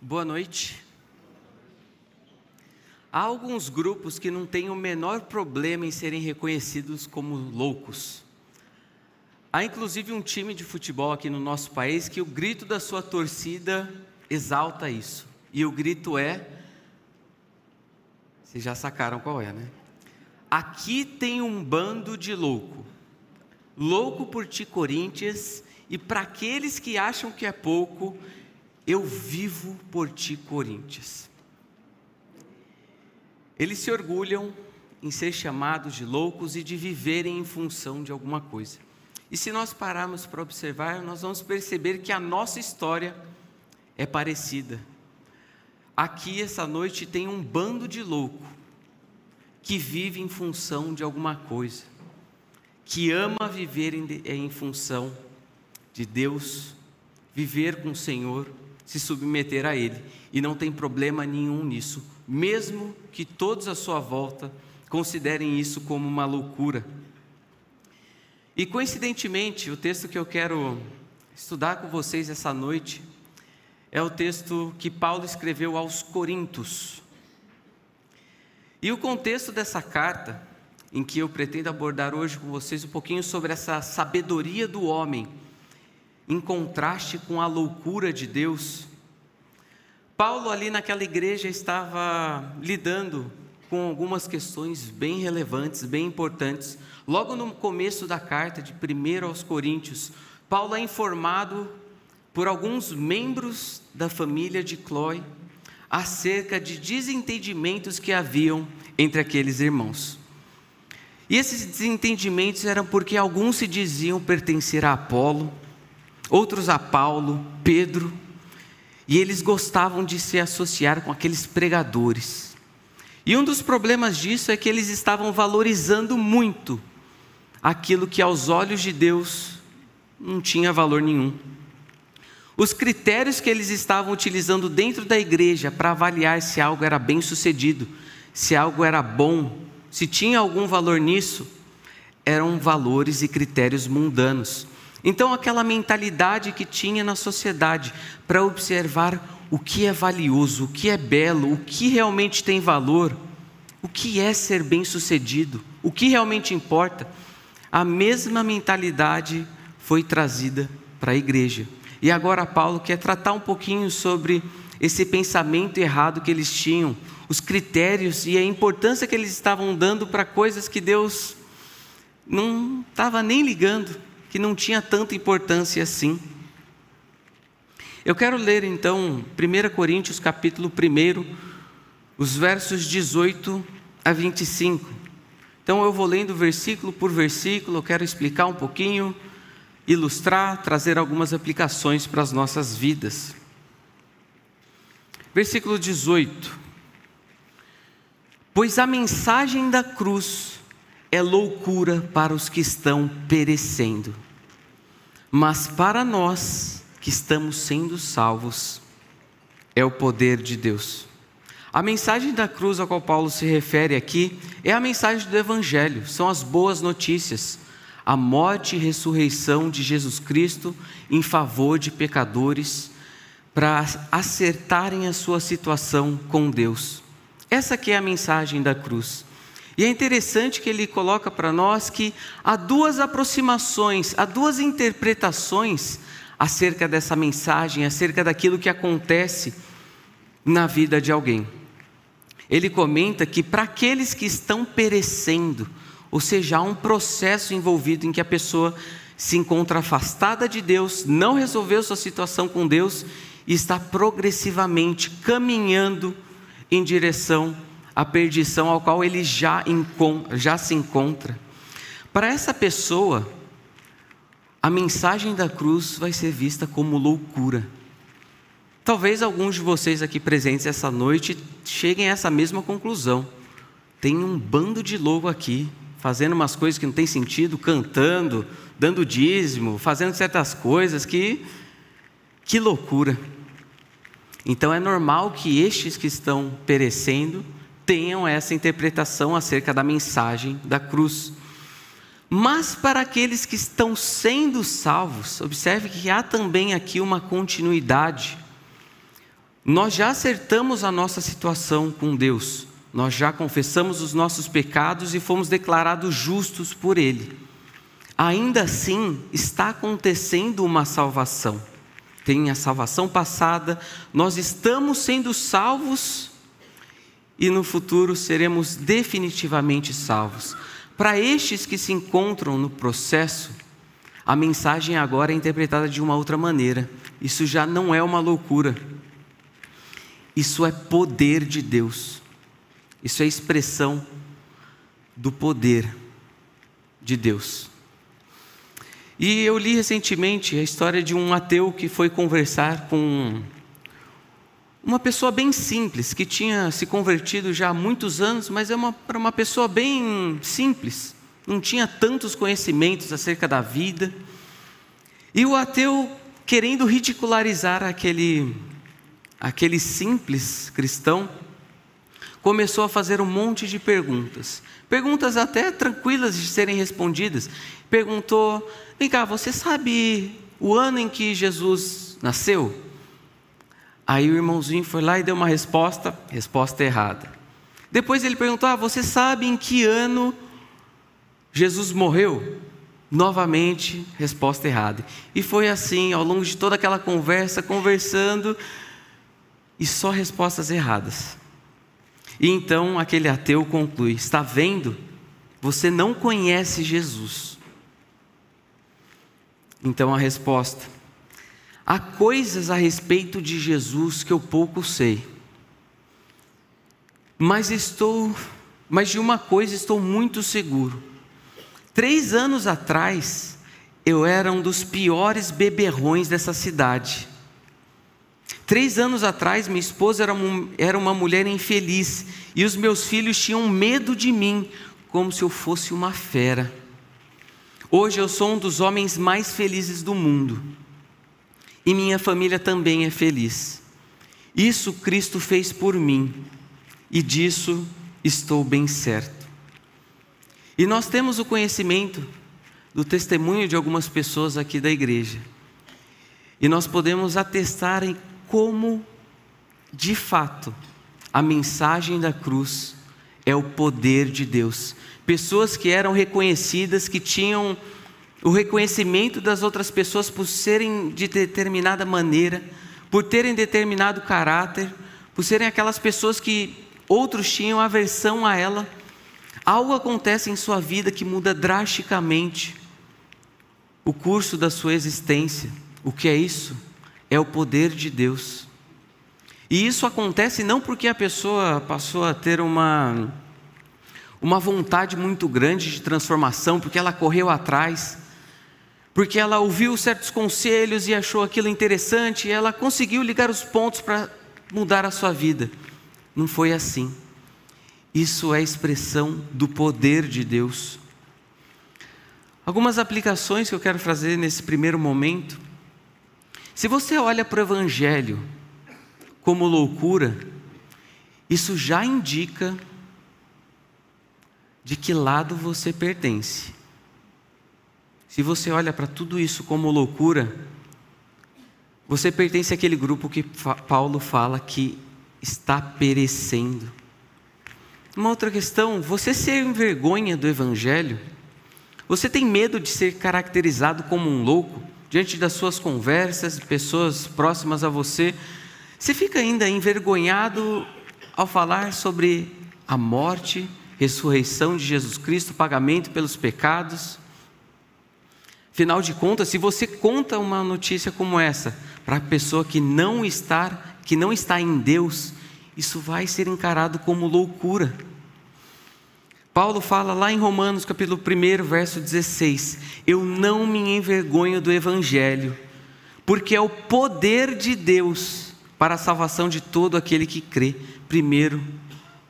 Boa noite. Há alguns grupos que não têm o menor problema em serem reconhecidos como loucos. Há inclusive um time de futebol aqui no nosso país que o grito da sua torcida exalta isso. E o grito é. Vocês já sacaram qual é, né? Aqui tem um bando de louco. Louco por ti, Corinthians, e para aqueles que acham que é pouco, eu vivo por ti, Corinthians. Eles se orgulham em ser chamados de loucos e de viverem em função de alguma coisa. E se nós pararmos para observar, nós vamos perceber que a nossa história é parecida. Aqui, essa noite, tem um bando de louco que vive em função de alguma coisa, que ama viver em, em função de Deus, viver com o Senhor se submeter a Ele. E não tem problema nenhum nisso, mesmo que todos à sua volta considerem isso como uma loucura. E coincidentemente, o texto que eu quero estudar com vocês essa noite é o texto que Paulo escreveu aos Coríntios. E o contexto dessa carta, em que eu pretendo abordar hoje com vocês um pouquinho sobre essa sabedoria do homem em contraste com a loucura de Deus. Paulo, ali naquela igreja, estava lidando com algumas questões bem relevantes, bem importantes. Logo no começo da carta, de 1 aos Coríntios, Paulo é informado por alguns membros da família de Clói acerca de desentendimentos que haviam entre aqueles irmãos. E esses desentendimentos eram porque alguns se diziam pertencer a Apolo, outros a Paulo, Pedro, e eles gostavam de se associar com aqueles pregadores. E um dos problemas disso é que eles estavam valorizando muito aquilo que aos olhos de Deus não tinha valor nenhum. Os critérios que eles estavam utilizando dentro da igreja para avaliar se algo era bem sucedido, se algo era bom, se tinha algum valor nisso, eram valores e critérios mundanos. Então, aquela mentalidade que tinha na sociedade para observar o que é valioso, o que é belo, o que realmente tem valor, o que é ser bem-sucedido, o que realmente importa, a mesma mentalidade foi trazida para a igreja. E agora Paulo quer tratar um pouquinho sobre esse pensamento errado que eles tinham, os critérios e a importância que eles estavam dando para coisas que Deus não estava nem ligando que não tinha tanta importância assim. Eu quero ler então 1 Coríntios capítulo 1, os versos 18 a 25. Então eu vou lendo versículo por versículo, eu quero explicar um pouquinho, ilustrar, trazer algumas aplicações para as nossas vidas. Versículo 18: Pois a mensagem da cruz é loucura para os que estão perecendo, mas para nós que estamos sendo salvos, é o poder de Deus. A mensagem da cruz a qual Paulo se refere aqui é a mensagem do Evangelho, são as boas notícias, a morte e ressurreição de Jesus Cristo em favor de pecadores, para acertarem a sua situação com Deus. Essa que é a mensagem da cruz. E é interessante que ele coloca para nós que há duas aproximações, há duas interpretações acerca dessa mensagem, acerca daquilo que acontece na vida de alguém. Ele comenta que para aqueles que estão perecendo, ou seja, há um processo envolvido em que a pessoa se encontra afastada de Deus, não resolveu sua situação com Deus e está progressivamente caminhando em direção a perdição ao qual ele já, já se encontra. Para essa pessoa, a mensagem da cruz vai ser vista como loucura. Talvez alguns de vocês aqui presentes essa noite cheguem a essa mesma conclusão. Tem um bando de louco aqui, fazendo umas coisas que não tem sentido, cantando, dando dízimo, fazendo certas coisas que. Que loucura! Então é normal que estes que estão perecendo tenham essa interpretação acerca da mensagem da cruz. Mas para aqueles que estão sendo salvos, observe que há também aqui uma continuidade. Nós já acertamos a nossa situação com Deus, nós já confessamos os nossos pecados e fomos declarados justos por Ele. Ainda assim, está acontecendo uma salvação. Tem a salvação passada, nós estamos sendo salvos e no futuro seremos definitivamente salvos. Para estes que se encontram no processo, a mensagem agora é interpretada de uma outra maneira. Isso já não é uma loucura isso é poder de Deus. Isso é expressão do poder de Deus. E eu li recentemente a história de um ateu que foi conversar com uma pessoa bem simples, que tinha se convertido já há muitos anos, mas é uma, era uma pessoa bem simples, não tinha tantos conhecimentos acerca da vida. E o ateu, querendo ridicularizar aquele aquele simples cristão, começou a fazer um monte de perguntas. Perguntas até tranquilas de serem respondidas. Perguntou: Vem cá, você sabe o ano em que Jesus nasceu? Aí o irmãozinho foi lá e deu uma resposta, resposta errada. Depois ele perguntou: ah, Você sabe em que ano Jesus morreu? Novamente, resposta errada. E foi assim, ao longo de toda aquela conversa, conversando, e só respostas erradas. E então aquele ateu conclui: está vendo? Você não conhece Jesus. Então a resposta: há coisas a respeito de Jesus que eu pouco sei. Mas estou, mas de uma coisa estou muito seguro. Três anos atrás, eu era um dos piores beberrões dessa cidade. Três anos atrás, minha esposa era, era uma mulher infeliz e os meus filhos tinham medo de mim, como se eu fosse uma fera. Hoje eu sou um dos homens mais felizes do mundo e minha família também é feliz. Isso Cristo fez por mim e disso estou bem certo. E nós temos o conhecimento do testemunho de algumas pessoas aqui da igreja. E nós podemos atestar em como, de fato, a mensagem da cruz é o poder de Deus. Pessoas que eram reconhecidas, que tinham o reconhecimento das outras pessoas por serem de determinada maneira, por terem determinado caráter, por serem aquelas pessoas que outros tinham aversão a ela. Algo acontece em sua vida que muda drasticamente o curso da sua existência. O que é isso? é o poder de Deus. E isso acontece não porque a pessoa passou a ter uma, uma vontade muito grande de transformação, porque ela correu atrás, porque ela ouviu certos conselhos e achou aquilo interessante, e ela conseguiu ligar os pontos para mudar a sua vida. Não foi assim. Isso é expressão do poder de Deus. Algumas aplicações que eu quero fazer nesse primeiro momento. Se você olha para o Evangelho como loucura, isso já indica de que lado você pertence. Se você olha para tudo isso como loucura, você pertence àquele grupo que Paulo fala que está perecendo. Uma outra questão, você se envergonha do Evangelho? Você tem medo de ser caracterizado como um louco? diante das suas conversas, pessoas próximas a você, você fica ainda envergonhado ao falar sobre a morte, ressurreição de Jesus Cristo, pagamento pelos pecados? Afinal de contas, se você conta uma notícia como essa para a pessoa que não está, que não está em Deus, isso vai ser encarado como loucura. Paulo fala lá em Romanos, capítulo 1, verso 16: Eu não me envergonho do evangelho, porque é o poder de Deus para a salvação de todo aquele que crê, primeiro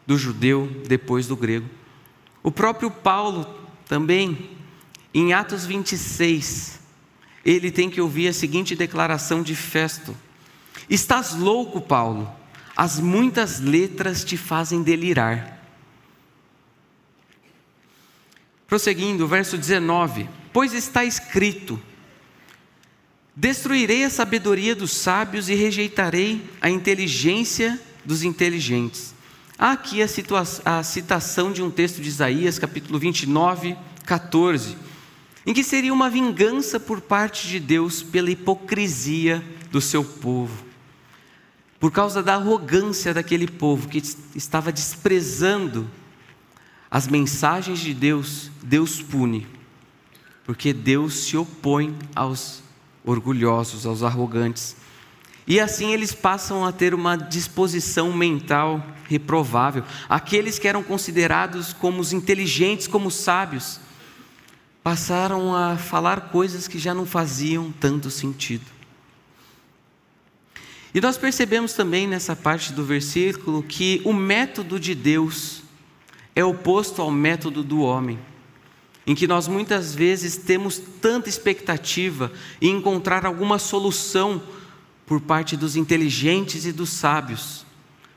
do judeu, depois do grego. O próprio Paulo também, em Atos 26, ele tem que ouvir a seguinte declaração de Festo: Estás louco, Paulo, as muitas letras te fazem delirar. Prosseguindo, verso 19: Pois está escrito: Destruirei a sabedoria dos sábios e rejeitarei a inteligência dos inteligentes. Há aqui a, a, citação de um texto de Isaías, capítulo 29, 14, em que seria uma vingança por parte de Deus pela hipocrisia do seu povo, por causa da arrogância daquele povo que estava desprezando as mensagens de Deus, Deus pune, porque Deus se opõe aos orgulhosos, aos arrogantes. E assim eles passam a ter uma disposição mental reprovável. Aqueles que eram considerados como os inteligentes, como os sábios, passaram a falar coisas que já não faziam tanto sentido. E nós percebemos também nessa parte do versículo que o método de Deus é oposto ao método do homem em que nós muitas vezes temos tanta expectativa em encontrar alguma solução por parte dos inteligentes e dos sábios.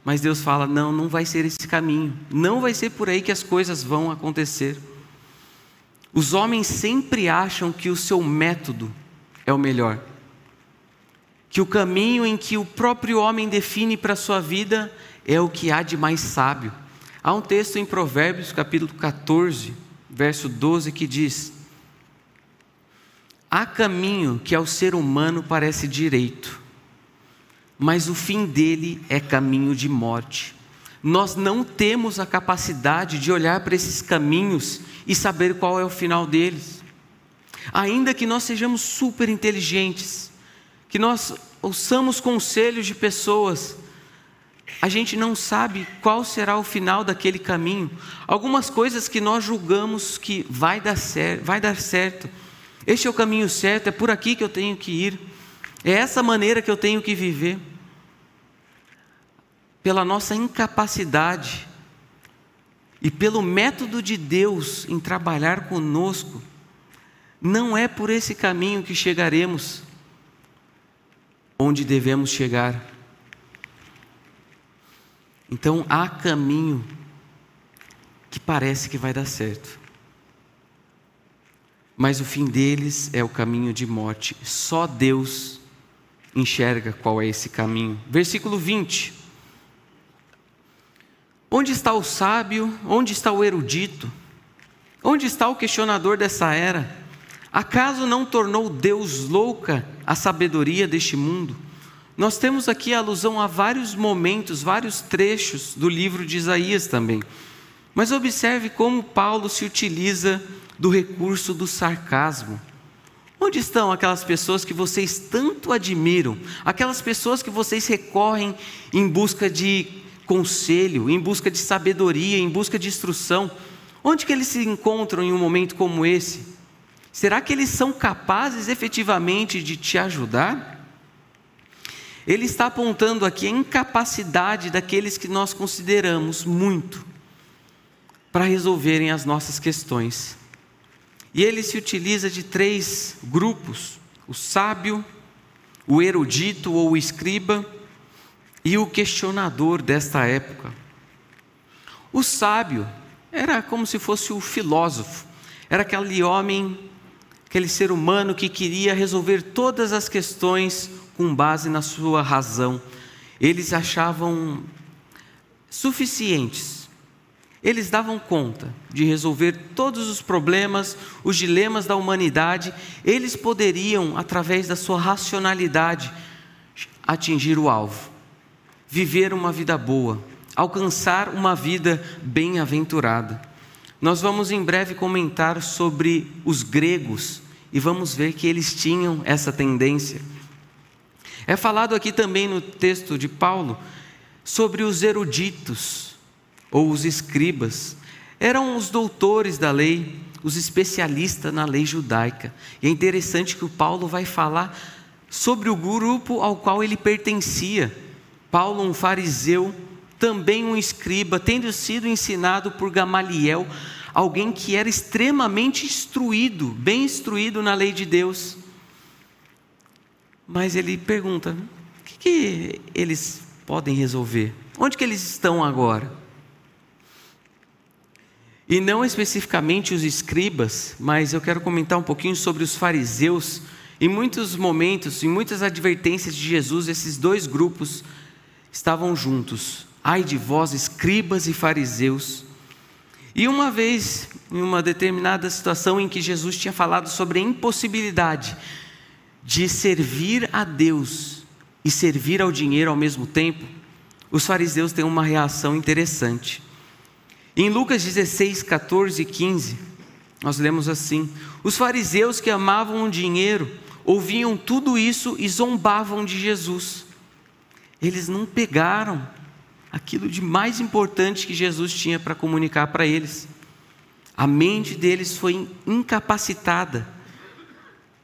Mas Deus fala: não, não vai ser esse caminho, não vai ser por aí que as coisas vão acontecer. Os homens sempre acham que o seu método é o melhor, que o caminho em que o próprio homem define para a sua vida é o que há de mais sábio. Há um texto em Provérbios, capítulo 14, verso 12, que diz: Há caminho que ao ser humano parece direito, mas o fim dele é caminho de morte. Nós não temos a capacidade de olhar para esses caminhos e saber qual é o final deles. Ainda que nós sejamos super inteligentes, que nós ouçamos conselhos de pessoas a gente não sabe qual será o final daquele caminho. Algumas coisas que nós julgamos que vai dar certo, vai dar certo. Este é o caminho certo, é por aqui que eu tenho que ir. É essa maneira que eu tenho que viver. Pela nossa incapacidade e pelo método de Deus em trabalhar conosco, não é por esse caminho que chegaremos onde devemos chegar. Então há caminho que parece que vai dar certo. Mas o fim deles é o caminho de morte. Só Deus enxerga qual é esse caminho. Versículo 20. Onde está o sábio? Onde está o erudito? Onde está o questionador dessa era? Acaso não tornou Deus louca a sabedoria deste mundo? Nós temos aqui alusão a vários momentos, vários trechos do livro de Isaías também. Mas observe como Paulo se utiliza do recurso do sarcasmo. Onde estão aquelas pessoas que vocês tanto admiram? Aquelas pessoas que vocês recorrem em busca de conselho, em busca de sabedoria, em busca de instrução? Onde que eles se encontram em um momento como esse? Será que eles são capazes efetivamente de te ajudar? Ele está apontando aqui a incapacidade daqueles que nós consideramos muito para resolverem as nossas questões. E ele se utiliza de três grupos: o sábio, o erudito ou o escriba e o questionador desta época. O sábio era como se fosse o filósofo, era aquele homem, aquele ser humano que queria resolver todas as questões com base na sua razão. Eles achavam suficientes. Eles davam conta de resolver todos os problemas, os dilemas da humanidade. Eles poderiam, através da sua racionalidade, atingir o alvo, viver uma vida boa, alcançar uma vida bem-aventurada. Nós vamos em breve comentar sobre os gregos e vamos ver que eles tinham essa tendência. É falado aqui também no texto de Paulo sobre os eruditos ou os escribas. Eram os doutores da lei, os especialistas na lei judaica. E é interessante que o Paulo vai falar sobre o grupo ao qual ele pertencia. Paulo, um fariseu, também um escriba, tendo sido ensinado por Gamaliel, alguém que era extremamente instruído, bem instruído na lei de Deus. Mas ele pergunta: o que, que eles podem resolver? Onde que eles estão agora? E não especificamente os escribas, mas eu quero comentar um pouquinho sobre os fariseus Em muitos momentos, em muitas advertências de Jesus, esses dois grupos estavam juntos. Ai de vós, escribas e fariseus. E uma vez, em uma determinada situação em que Jesus tinha falado sobre a impossibilidade de servir a Deus e servir ao dinheiro ao mesmo tempo, os fariseus têm uma reação interessante. Em Lucas 16, 14 e 15, nós lemos assim: Os fariseus que amavam o dinheiro ouviam tudo isso e zombavam de Jesus. Eles não pegaram aquilo de mais importante que Jesus tinha para comunicar para eles. A mente deles foi incapacitada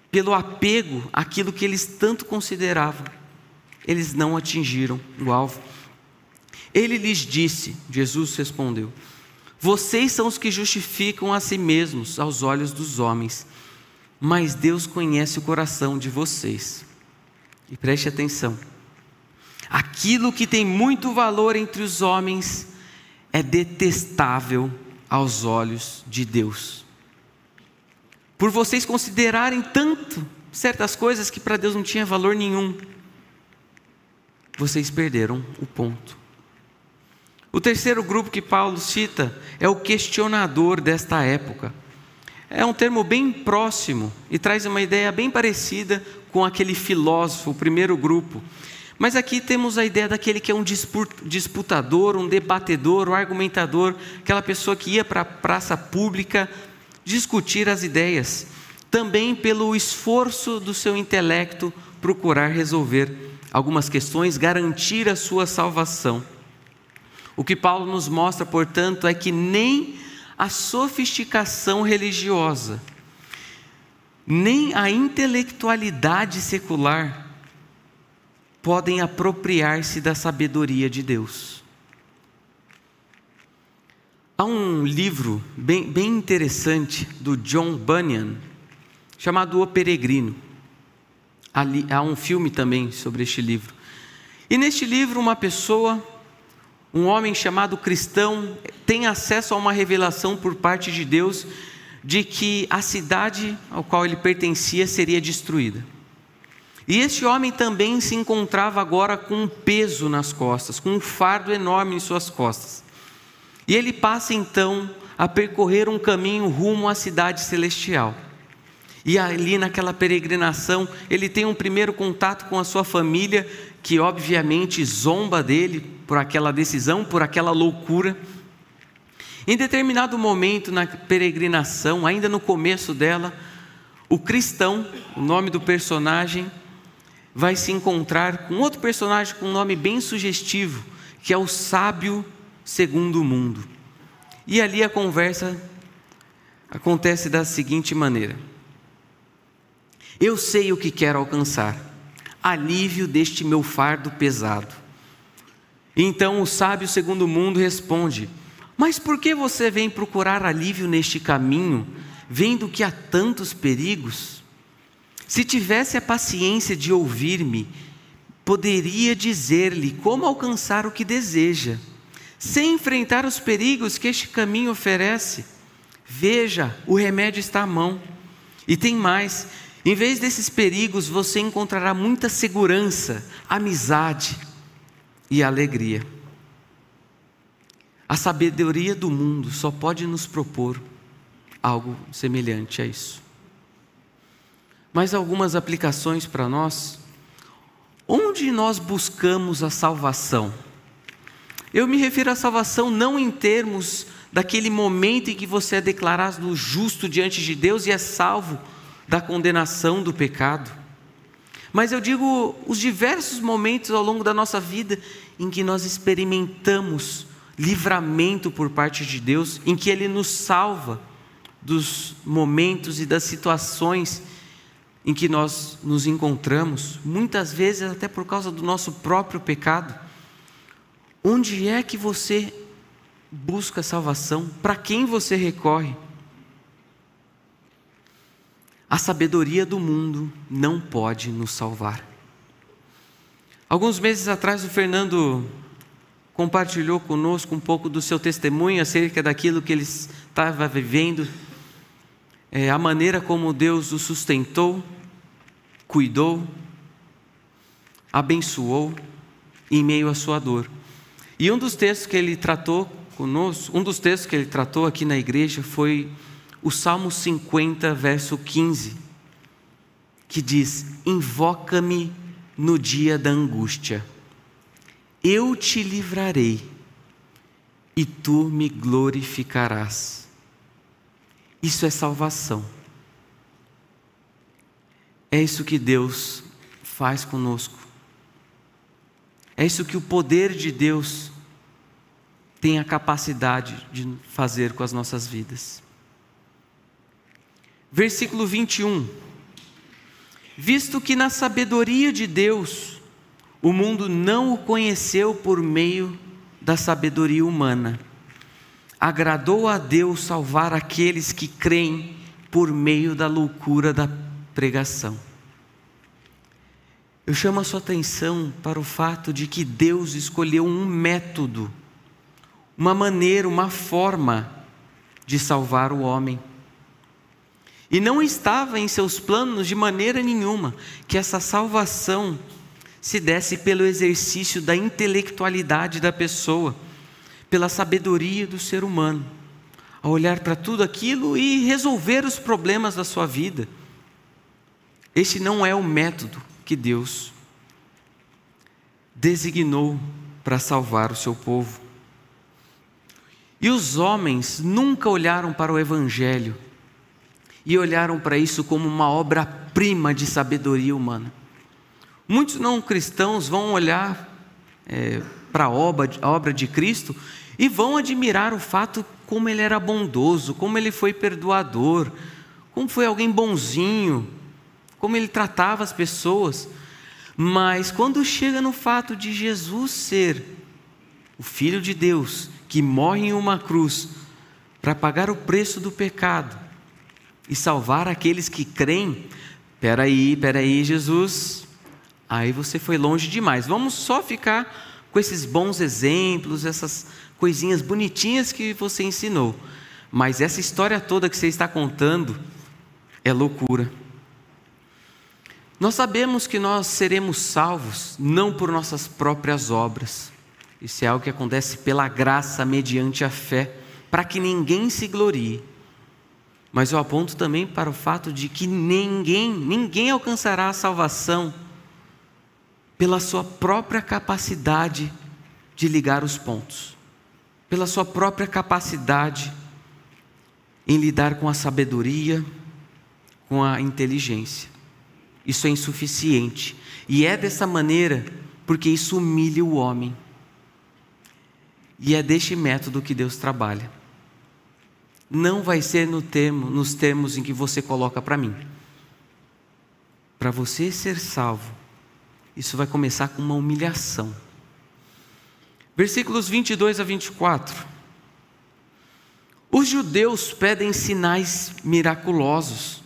pelo apego àquilo que eles tanto consideravam. Eles não atingiram o alvo. Ele lhes disse, Jesus respondeu: Vocês são os que justificam a si mesmos aos olhos dos homens, mas Deus conhece o coração de vocês. E preste atenção Aquilo que tem muito valor entre os homens é detestável aos olhos de Deus. Por vocês considerarem tanto certas coisas que para Deus não tinha valor nenhum, vocês perderam o ponto. O terceiro grupo que Paulo cita é o questionador desta época. É um termo bem próximo e traz uma ideia bem parecida com aquele filósofo, o primeiro grupo, mas aqui temos a ideia daquele que é um disputador, um debatedor, um argumentador, aquela pessoa que ia para a praça pública discutir as ideias, também pelo esforço do seu intelecto procurar resolver algumas questões, garantir a sua salvação. O que Paulo nos mostra, portanto, é que nem a sofisticação religiosa, nem a intelectualidade secular podem apropriar-se da sabedoria de Deus. Há um livro bem, bem interessante do John Bunyan, chamado O Peregrino. Há um filme também sobre este livro. E neste livro, uma pessoa, um homem chamado cristão, tem acesso a uma revelação por parte de Deus de que a cidade ao qual ele pertencia seria destruída. E este homem também se encontrava agora com um peso nas costas, com um fardo enorme em suas costas. E ele passa então a percorrer um caminho rumo à cidade celestial. E ali naquela peregrinação, ele tem um primeiro contato com a sua família, que obviamente zomba dele por aquela decisão, por aquela loucura. Em determinado momento na peregrinação, ainda no começo dela, o cristão, o nome do personagem, vai se encontrar com outro personagem com um nome bem sugestivo, que é o sábio segundo o mundo. E ali a conversa acontece da seguinte maneira: Eu sei o que quero alcançar, alívio deste meu fardo pesado. Então o sábio segundo o mundo responde: Mas por que você vem procurar alívio neste caminho, vendo que há tantos perigos? Se tivesse a paciência de ouvir-me, poderia dizer-lhe como alcançar o que deseja, sem enfrentar os perigos que este caminho oferece. Veja, o remédio está à mão. E tem mais: em vez desses perigos, você encontrará muita segurança, amizade e alegria. A sabedoria do mundo só pode nos propor algo semelhante a isso mas algumas aplicações para nós. Onde nós buscamos a salvação? Eu me refiro à salvação não em termos daquele momento em que você é declarado justo diante de Deus e é salvo da condenação do pecado. Mas eu digo os diversos momentos ao longo da nossa vida em que nós experimentamos livramento por parte de Deus, em que Ele nos salva dos momentos e das situações em que nós nos encontramos, muitas vezes até por causa do nosso próprio pecado. Onde é que você busca salvação? Para quem você recorre? A sabedoria do mundo não pode nos salvar. Alguns meses atrás, o Fernando compartilhou conosco um pouco do seu testemunho acerca daquilo que ele estava vivendo, é, a maneira como Deus o sustentou, cuidou, abençoou em meio à sua dor. E um dos textos que ele tratou conosco, um dos textos que ele tratou aqui na igreja foi o Salmo 50, verso 15, que diz: Invoca-me no dia da angústia, eu te livrarei e tu me glorificarás. Isso é salvação. É isso que Deus faz conosco. É isso que o poder de Deus tem a capacidade de fazer com as nossas vidas. Versículo 21. Visto que na sabedoria de Deus, o mundo não o conheceu por meio da sabedoria humana, agradou a Deus salvar aqueles que creem por meio da loucura da pregação. Eu chamo a sua atenção para o fato de que Deus escolheu um método, uma maneira, uma forma de salvar o homem. E não estava em seus planos de maneira nenhuma que essa salvação se desse pelo exercício da intelectualidade da pessoa, pela sabedoria do ser humano, a olhar para tudo aquilo e resolver os problemas da sua vida. Este não é o método que Deus designou para salvar o seu povo. E os homens nunca olharam para o Evangelho e olharam para isso como uma obra-prima de sabedoria humana. Muitos não cristãos vão olhar é, para a obra, a obra de Cristo e vão admirar o fato como ele era bondoso, como ele foi perdoador, como foi alguém bonzinho, como ele tratava as pessoas. Mas quando chega no fato de Jesus ser o Filho de Deus, que morre em uma cruz para pagar o preço do pecado e salvar aqueles que creem, peraí, peraí, Jesus, aí você foi longe demais. Vamos só ficar com esses bons exemplos, essas coisinhas bonitinhas que você ensinou. Mas essa história toda que você está contando é loucura. Nós sabemos que nós seremos salvos não por nossas próprias obras. Isso é algo que acontece pela graça mediante a fé, para que ninguém se glorie. Mas eu aponto também para o fato de que ninguém, ninguém alcançará a salvação pela sua própria capacidade de ligar os pontos, pela sua própria capacidade em lidar com a sabedoria, com a inteligência isso é insuficiente. E é dessa maneira porque isso humilha o homem. E é deste método que Deus trabalha. Não vai ser no termo, nos termos em que você coloca para mim. Para você ser salvo, isso vai começar com uma humilhação. Versículos 22 a 24. Os judeus pedem sinais miraculosos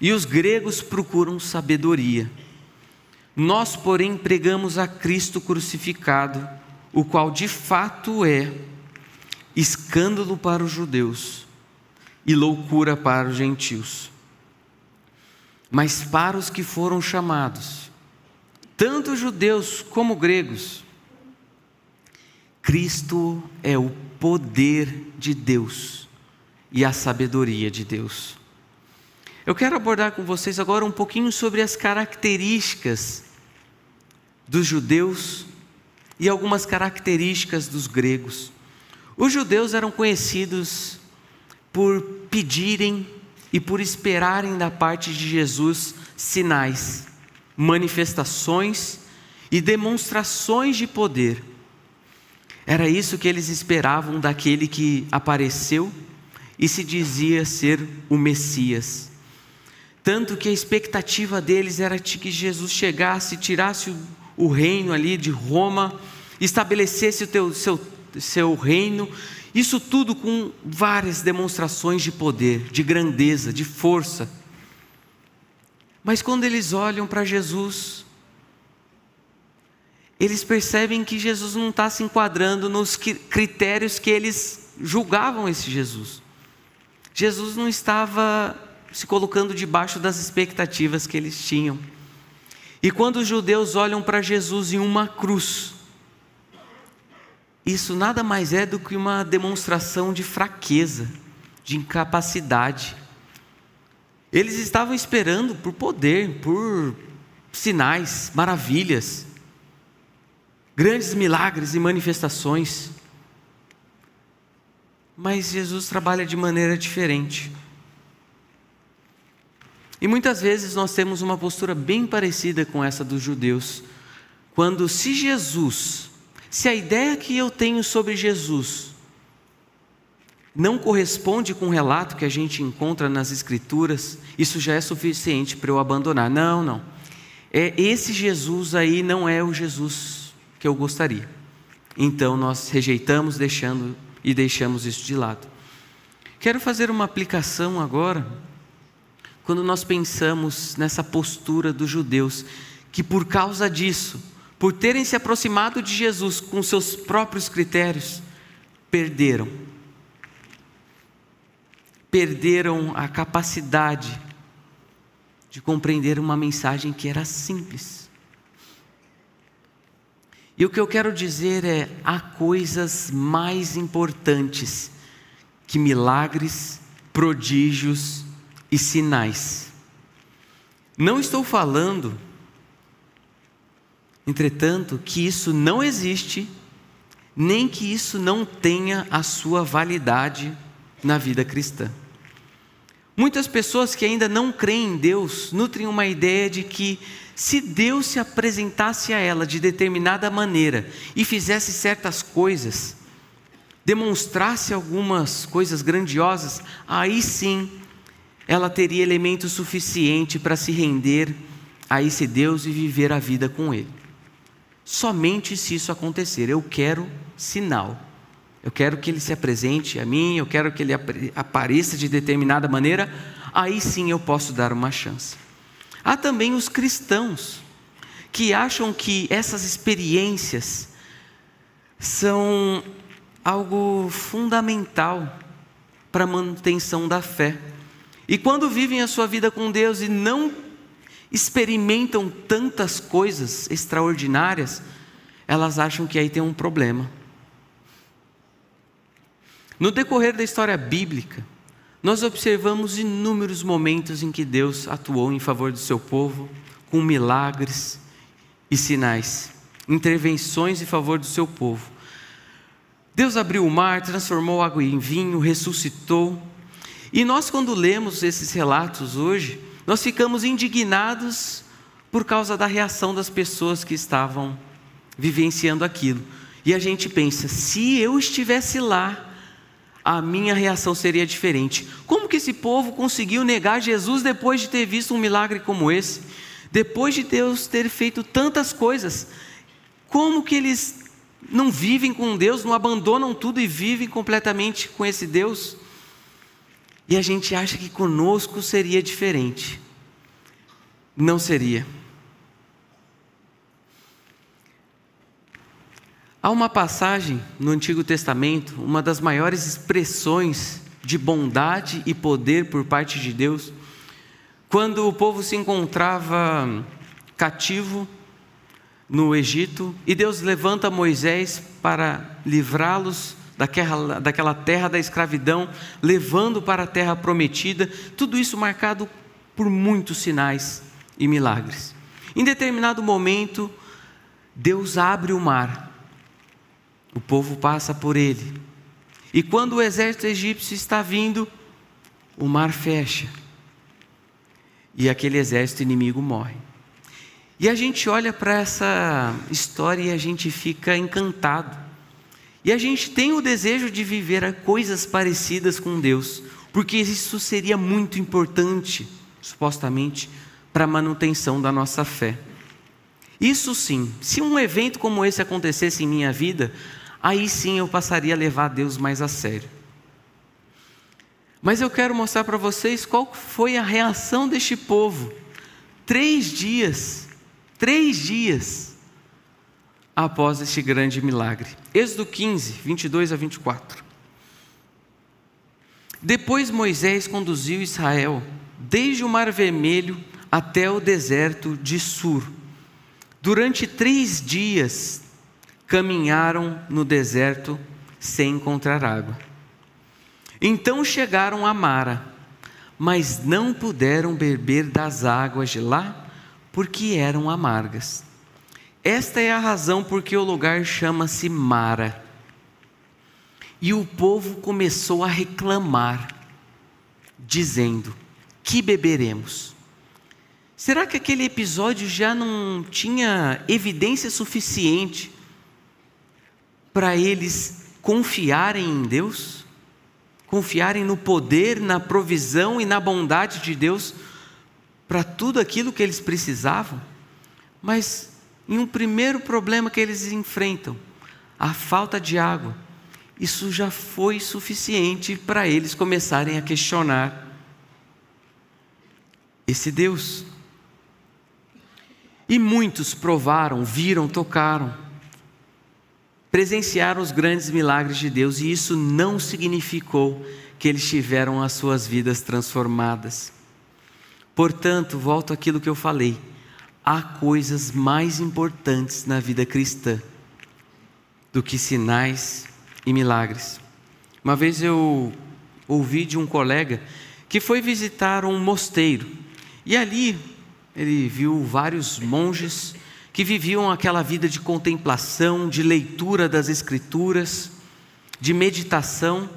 e os gregos procuram sabedoria. Nós, porém, pregamos a Cristo crucificado, o qual de fato é escândalo para os judeus e loucura para os gentios. Mas para os que foram chamados, tanto judeus como gregos, Cristo é o poder de Deus e a sabedoria de Deus. Eu quero abordar com vocês agora um pouquinho sobre as características dos judeus e algumas características dos gregos. Os judeus eram conhecidos por pedirem e por esperarem da parte de Jesus sinais, manifestações e demonstrações de poder. Era isso que eles esperavam daquele que apareceu e se dizia ser o Messias. Tanto que a expectativa deles era que Jesus chegasse, tirasse o, o reino ali de Roma, estabelecesse o teu, seu, seu reino, isso tudo com várias demonstrações de poder, de grandeza, de força. Mas quando eles olham para Jesus, eles percebem que Jesus não está se enquadrando nos critérios que eles julgavam esse Jesus. Jesus não estava se colocando debaixo das expectativas que eles tinham. E quando os judeus olham para Jesus em uma cruz, isso nada mais é do que uma demonstração de fraqueza, de incapacidade. Eles estavam esperando por poder, por sinais, maravilhas, grandes milagres e manifestações. Mas Jesus trabalha de maneira diferente. E muitas vezes nós temos uma postura bem parecida com essa dos judeus. Quando, se Jesus, se a ideia que eu tenho sobre Jesus não corresponde com o relato que a gente encontra nas Escrituras, isso já é suficiente para eu abandonar. Não, não. É, esse Jesus aí não é o Jesus que eu gostaria. Então nós rejeitamos, deixando e deixamos isso de lado. Quero fazer uma aplicação agora quando nós pensamos nessa postura dos judeus, que por causa disso, por terem se aproximado de Jesus com seus próprios critérios, perderam. Perderam a capacidade de compreender uma mensagem que era simples. E o que eu quero dizer é: há coisas mais importantes que milagres, prodígios e sinais. Não estou falando, entretanto, que isso não existe, nem que isso não tenha a sua validade na vida cristã. Muitas pessoas que ainda não creem em Deus nutrem uma ideia de que, se Deus se apresentasse a ela de determinada maneira e fizesse certas coisas, demonstrasse algumas coisas grandiosas, aí sim ela teria elemento suficiente para se render a esse Deus e viver a vida com Ele. Somente se isso acontecer, eu quero sinal. Eu quero que Ele se apresente a mim, eu quero que Ele apareça de determinada maneira, aí sim eu posso dar uma chance. Há também os cristãos que acham que essas experiências são algo fundamental para a manutenção da fé. E quando vivem a sua vida com Deus e não experimentam tantas coisas extraordinárias, elas acham que aí tem um problema. No decorrer da história bíblica, nós observamos inúmeros momentos em que Deus atuou em favor do seu povo, com milagres e sinais, intervenções em favor do seu povo. Deus abriu o mar, transformou água em vinho, ressuscitou, e nós, quando lemos esses relatos hoje, nós ficamos indignados por causa da reação das pessoas que estavam vivenciando aquilo. E a gente pensa: se eu estivesse lá, a minha reação seria diferente. Como que esse povo conseguiu negar Jesus depois de ter visto um milagre como esse? Depois de Deus ter feito tantas coisas? Como que eles não vivem com Deus, não abandonam tudo e vivem completamente com esse Deus? E a gente acha que conosco seria diferente. Não seria. Há uma passagem no Antigo Testamento, uma das maiores expressões de bondade e poder por parte de Deus, quando o povo se encontrava cativo no Egito e Deus levanta Moisés para livrá-los daquela, daquela terra da escravidão, levando para a terra prometida, tudo isso marcado por muitos sinais e milagres. Em determinado momento, Deus abre o mar, o povo passa por ele, e quando o exército egípcio está vindo, o mar fecha, e aquele exército inimigo morre. E a gente olha para essa história e a gente fica encantado. E a gente tem o desejo de viver coisas parecidas com Deus, porque isso seria muito importante, supostamente, para a manutenção da nossa fé. Isso sim, se um evento como esse acontecesse em minha vida, aí sim eu passaria a levar Deus mais a sério. Mas eu quero mostrar para vocês qual foi a reação deste povo. Três dias, três dias, após este grande milagre. Êxodo 15, 22 a 24. Depois Moisés conduziu Israel desde o Mar Vermelho até o deserto de Sur, Durante três dias caminharam no deserto sem encontrar água. Então chegaram a Mara, mas não puderam beber das águas de lá, porque eram amargas. Esta é a razão por que o lugar chama-se Mara. E o povo começou a reclamar, dizendo: Que beberemos? Será que aquele episódio já não tinha evidência suficiente para eles confiarem em Deus? Confiarem no poder, na provisão e na bondade de Deus para tudo aquilo que eles precisavam? Mas em um primeiro problema que eles enfrentam, a falta de água, isso já foi suficiente para eles começarem a questionar esse Deus. E muitos provaram, viram, tocaram, presenciaram os grandes milagres de Deus, e isso não significou que eles tiveram as suas vidas transformadas. Portanto, volto àquilo que eu falei: há coisas mais importantes na vida cristã do que sinais e milagres. Uma vez eu ouvi de um colega que foi visitar um mosteiro, e ali ele viu vários monges que viviam aquela vida de contemplação, de leitura das Escrituras, de meditação.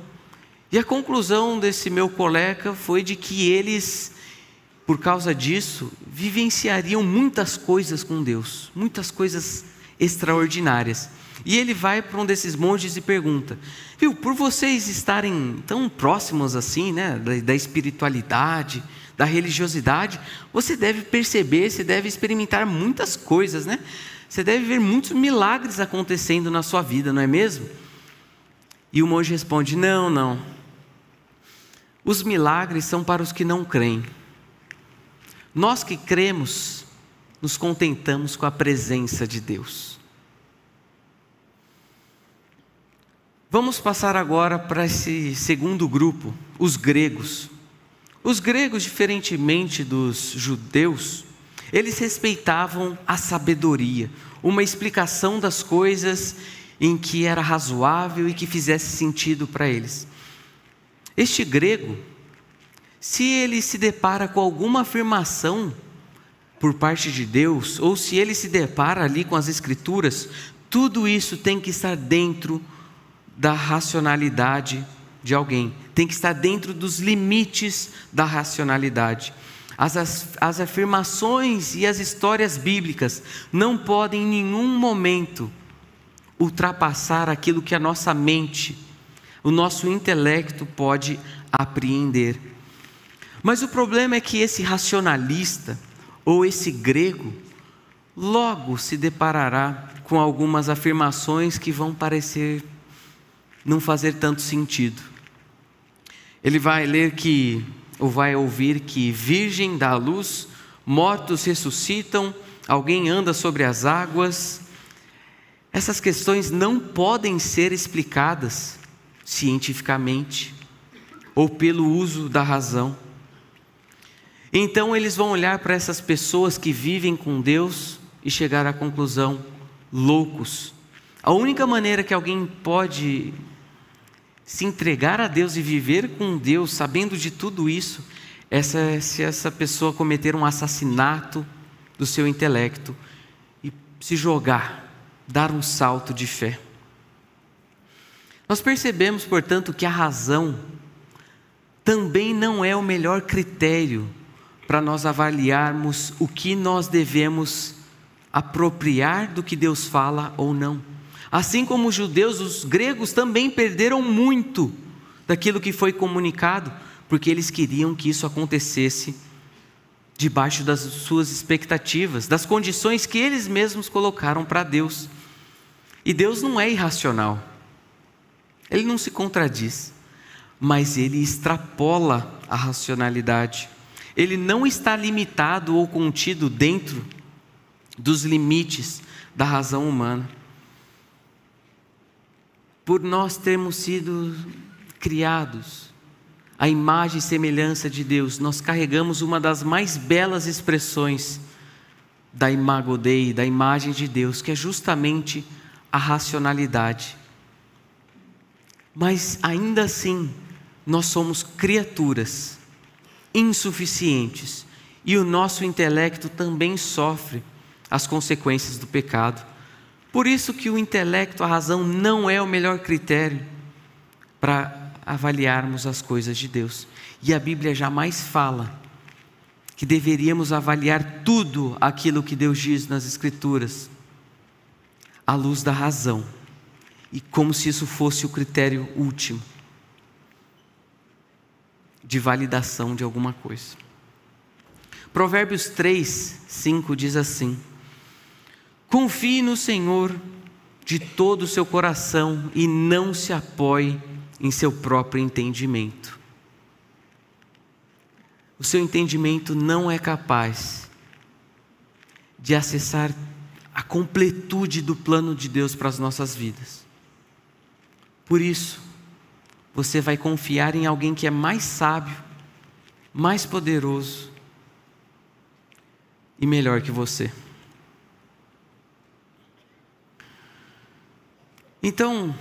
E a conclusão desse meu colega foi de que eles, por causa disso, vivenciariam muitas coisas com Deus, muitas coisas extraordinárias. E ele vai para um desses monges e pergunta: Viu, por vocês estarem tão próximos assim, né, da, da espiritualidade, da religiosidade, você deve perceber, você deve experimentar muitas coisas, né? Você deve ver muitos milagres acontecendo na sua vida, não é mesmo? E o monge responde: Não, não. Os milagres são para os que não creem. Nós que cremos, nos contentamos com a presença de Deus. Vamos passar agora para esse segundo grupo, os gregos. Os gregos, diferentemente dos judeus, eles respeitavam a sabedoria, uma explicação das coisas em que era razoável e que fizesse sentido para eles. Este grego, se ele se depara com alguma afirmação por parte de Deus, ou se ele se depara ali com as Escrituras, tudo isso tem que estar dentro da racionalidade de alguém, tem que estar dentro dos limites da racionalidade. As, as, as, afirmações e as histórias bíblicas não podem em nenhum momento ultrapassar aquilo que a nossa mente, o nosso intelecto pode apreender. Mas o problema é que esse racionalista, ou esse grego, logo se deparará com algumas afirmações que vão parecer não fazer tanto sentido. Ele vai ler que, ou vai ouvir que virgem dá luz, mortos ressuscitam, alguém anda sobre as águas. Essas questões não podem ser explicadas cientificamente ou pelo uso da razão. Então eles vão olhar para essas pessoas que vivem com Deus e chegar à conclusão: loucos. A única maneira que alguém pode se entregar a Deus e viver com Deus, sabendo de tudo isso, é se essa pessoa cometer um assassinato do seu intelecto e se jogar, dar um salto de fé. Nós percebemos, portanto, que a razão também não é o melhor critério para nós avaliarmos o que nós devemos apropriar do que Deus fala ou não. Assim como os judeus, os gregos também perderam muito daquilo que foi comunicado, porque eles queriam que isso acontecesse debaixo das suas expectativas, das condições que eles mesmos colocaram para Deus. E Deus não é irracional, ele não se contradiz, mas ele extrapola a racionalidade. Ele não está limitado ou contido dentro dos limites da razão humana por nós termos sido criados à imagem e semelhança de Deus, nós carregamos uma das mais belas expressões da da imagem de Deus, que é justamente a racionalidade. Mas ainda assim, nós somos criaturas insuficientes e o nosso intelecto também sofre as consequências do pecado. Por isso que o intelecto, a razão não é o melhor critério para avaliarmos as coisas de Deus. E a Bíblia jamais fala que deveríamos avaliar tudo aquilo que Deus diz nas Escrituras à luz da razão e como se isso fosse o critério último de validação de alguma coisa. Provérbios 3, 5 diz assim: Confie no Senhor de todo o seu coração e não se apoie em seu próprio entendimento. O seu entendimento não é capaz de acessar a completude do plano de Deus para as nossas vidas. Por isso, você vai confiar em alguém que é mais sábio, mais poderoso e melhor que você. Então,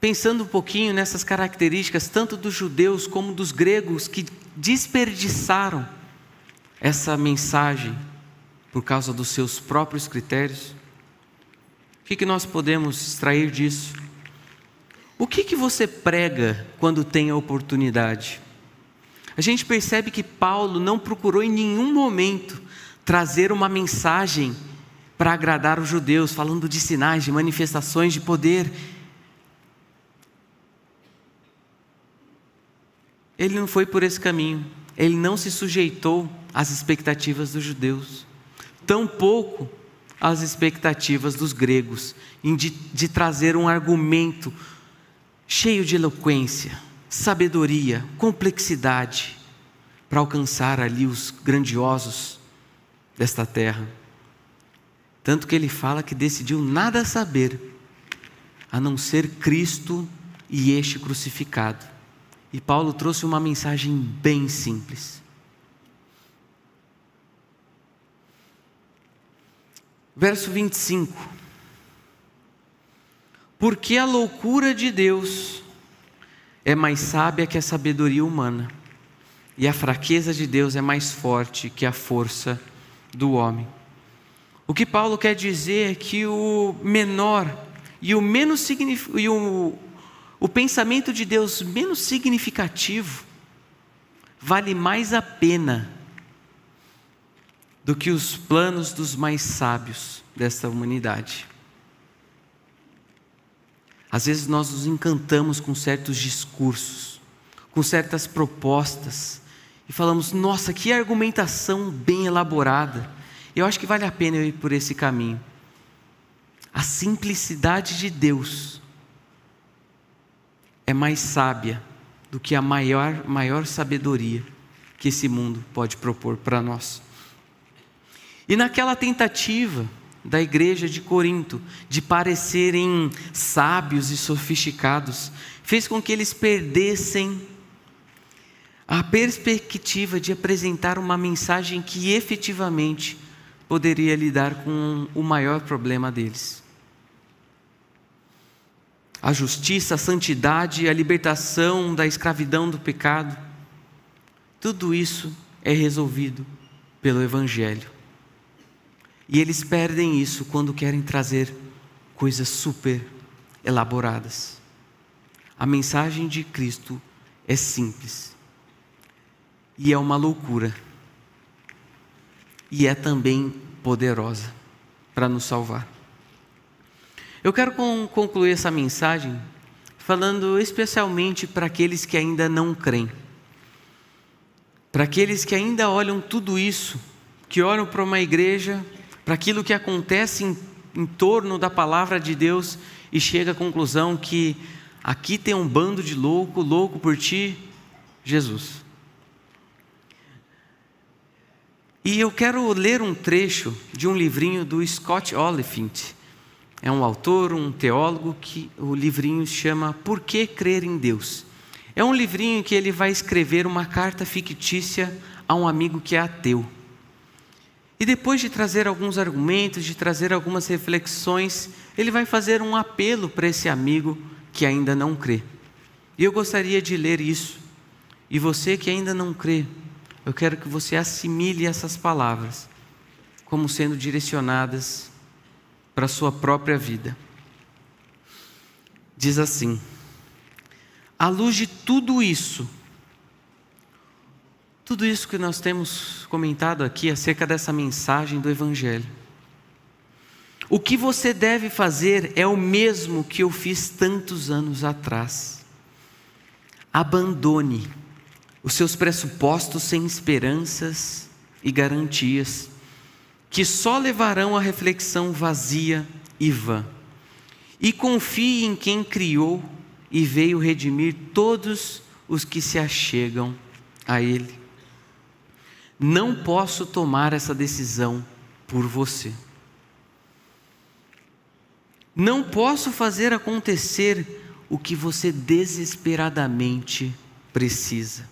pensando um pouquinho nessas características, tanto dos judeus como dos gregos, que desperdiçaram essa mensagem por causa dos seus próprios critérios, o que, nós podemos extrair disso? O que, que você prega quando tem a oportunidade? A gente percebe que Paulo não procurou em nenhum momento trazer uma mensagem para agradar os judeus, falando de sinais, de manifestações de poder. Ele não foi por esse caminho. Ele não se sujeitou às expectativas dos judeus, tampouco às expectativas dos gregos, de, de trazer um argumento cheio de eloquência, sabedoria, complexidade, para alcançar ali os grandiosos desta terra. Tanto que ele fala que decidiu nada saber, a não ser Cristo e este crucificado. E Paulo trouxe uma mensagem bem simples. Verso 25. Porque a loucura de Deus é mais sábia que a sabedoria humana, e a fraqueza de Deus é mais forte que a força do homem. O que Paulo quer dizer é que o menor e o menos e o o pensamento de Deus menos significativo vale mais a pena do que os planos dos mais sábios desta humanidade. Às vezes nós nos encantamos com certos discursos, com certas propostas, e falamos: nossa, que argumentação bem elaborada. Eu acho que vale a pena eu ir por esse caminho. A simplicidade de Deus é mais sábia do que a maior, maior sabedoria que esse mundo pode propor para nós. E naquela tentativa da igreja de Corinto de parecerem sábios e sofisticados, fez com que eles perdessem a perspectiva de apresentar uma mensagem que efetivamente poderia lidar com o maior problema deles a justiça, a santidade, a libertação da escravidão do pecado. Tudo isso é resolvido pelo Evangelho. E eles perdem isso quando querem trazer coisas super elaboradas. A mensagem de Cristo é simples e é uma loucura, e é também poderosa para nos salvar. Eu quero concluir essa mensagem falando especialmente para aqueles que ainda não creem. Para aqueles que ainda olham tudo isso, que olham para uma igreja, para aquilo que acontece em, em torno da palavra de Deus e chega à conclusão que aqui tem um bando de louco, louco por ti, Jesus. E eu quero ler um trecho de um livrinho do Scott Oliphant, é um autor, um teólogo, que o livrinho chama Por que Crer em Deus? É um livrinho que ele vai escrever uma carta fictícia a um amigo que é ateu. E depois de trazer alguns argumentos, de trazer algumas reflexões, ele vai fazer um apelo para esse amigo que ainda não crê. E eu gostaria de ler isso. E você que ainda não crê, eu quero que você assimile essas palavras como sendo direcionadas para a sua própria vida. Diz assim: à luz de tudo isso, tudo isso que nós temos comentado aqui acerca dessa mensagem do Evangelho, o que você deve fazer é o mesmo que eu fiz tantos anos atrás. Abandone os seus pressupostos sem esperanças e garantias, que só levarão a reflexão vazia e vã. E confie em quem criou e veio redimir todos os que se achegam a Ele. Não posso tomar essa decisão por você. Não posso fazer acontecer o que você desesperadamente precisa.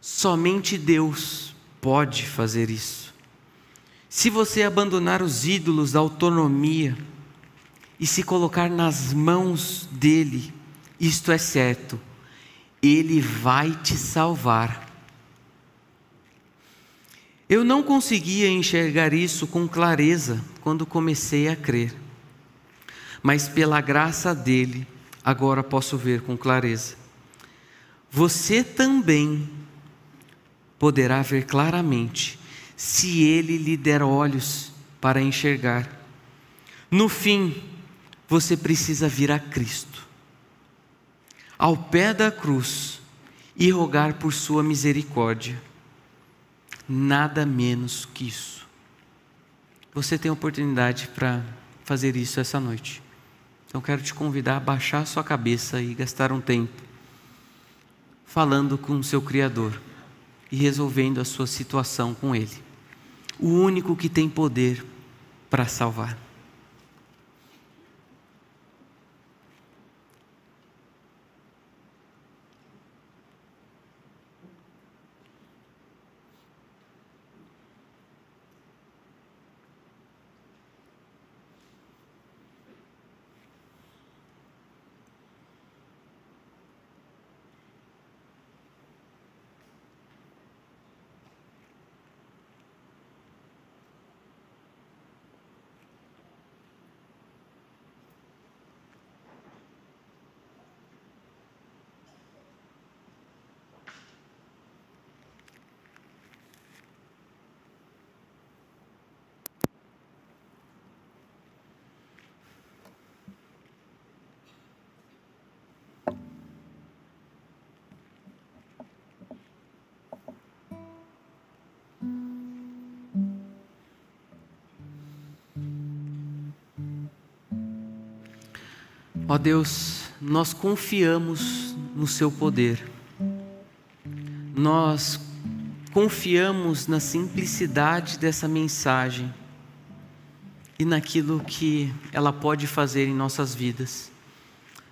Somente Deus pode fazer isso. Se você abandonar os ídolos da autonomia e se colocar nas mãos dele, isto é certo, ele vai te salvar. Eu não conseguia enxergar isso com clareza quando comecei a crer mas pela graça dele, agora posso ver com clareza. Você também poderá ver claramente, se ele lhe der olhos para enxergar. No fim, você precisa vir a Cristo, ao pé da cruz, e rogar por sua misericórdia. Nada menos que isso. Você tem oportunidade para fazer isso essa noite. Então quero te convidar a baixar sua cabeça e gastar um tempo falando com o seu Criador e resolvendo a sua situação com Ele. O único que tem poder para salvar. Ó Deus, nós confiamos no Seu poder, nós confiamos na simplicidade dessa mensagem e naquilo que ela pode fazer em nossas vidas.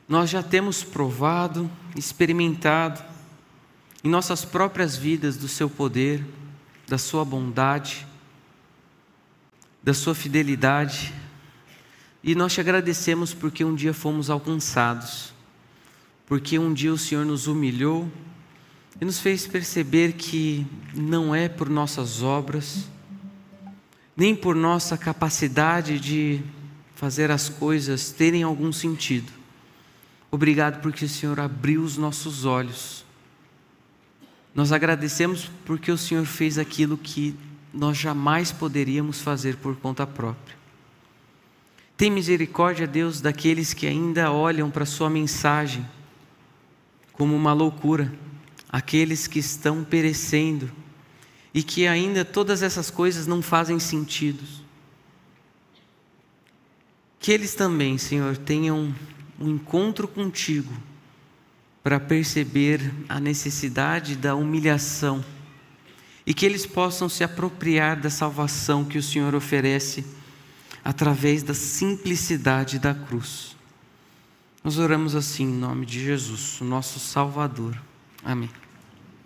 Nós já temos provado, experimentado em nossas próprias vidas do Seu poder, da Sua bondade, da Sua fidelidade e nós te agradecemos porque um dia fomos alcançados, porque um dia o Senhor nos humilhou e nos fez perceber que não é por nossas obras, nem por nossa capacidade de fazer as coisas terem algum sentido. Obrigado porque o Senhor abriu os nossos olhos. Nós agradecemos porque o Senhor fez aquilo que nós jamais poderíamos fazer por conta própria. Tem misericórdia, Deus, daqueles que ainda olham para a Sua mensagem como uma loucura, aqueles que estão perecendo e que ainda todas essas coisas não fazem sentido. Que eles também, Senhor, tenham um encontro contigo para perceber a necessidade da humilhação e que eles possam se apropriar da salvação que o Senhor oferece através da simplicidade da cruz. Nós oramos assim em nome de Jesus, o nosso Salvador. Amém.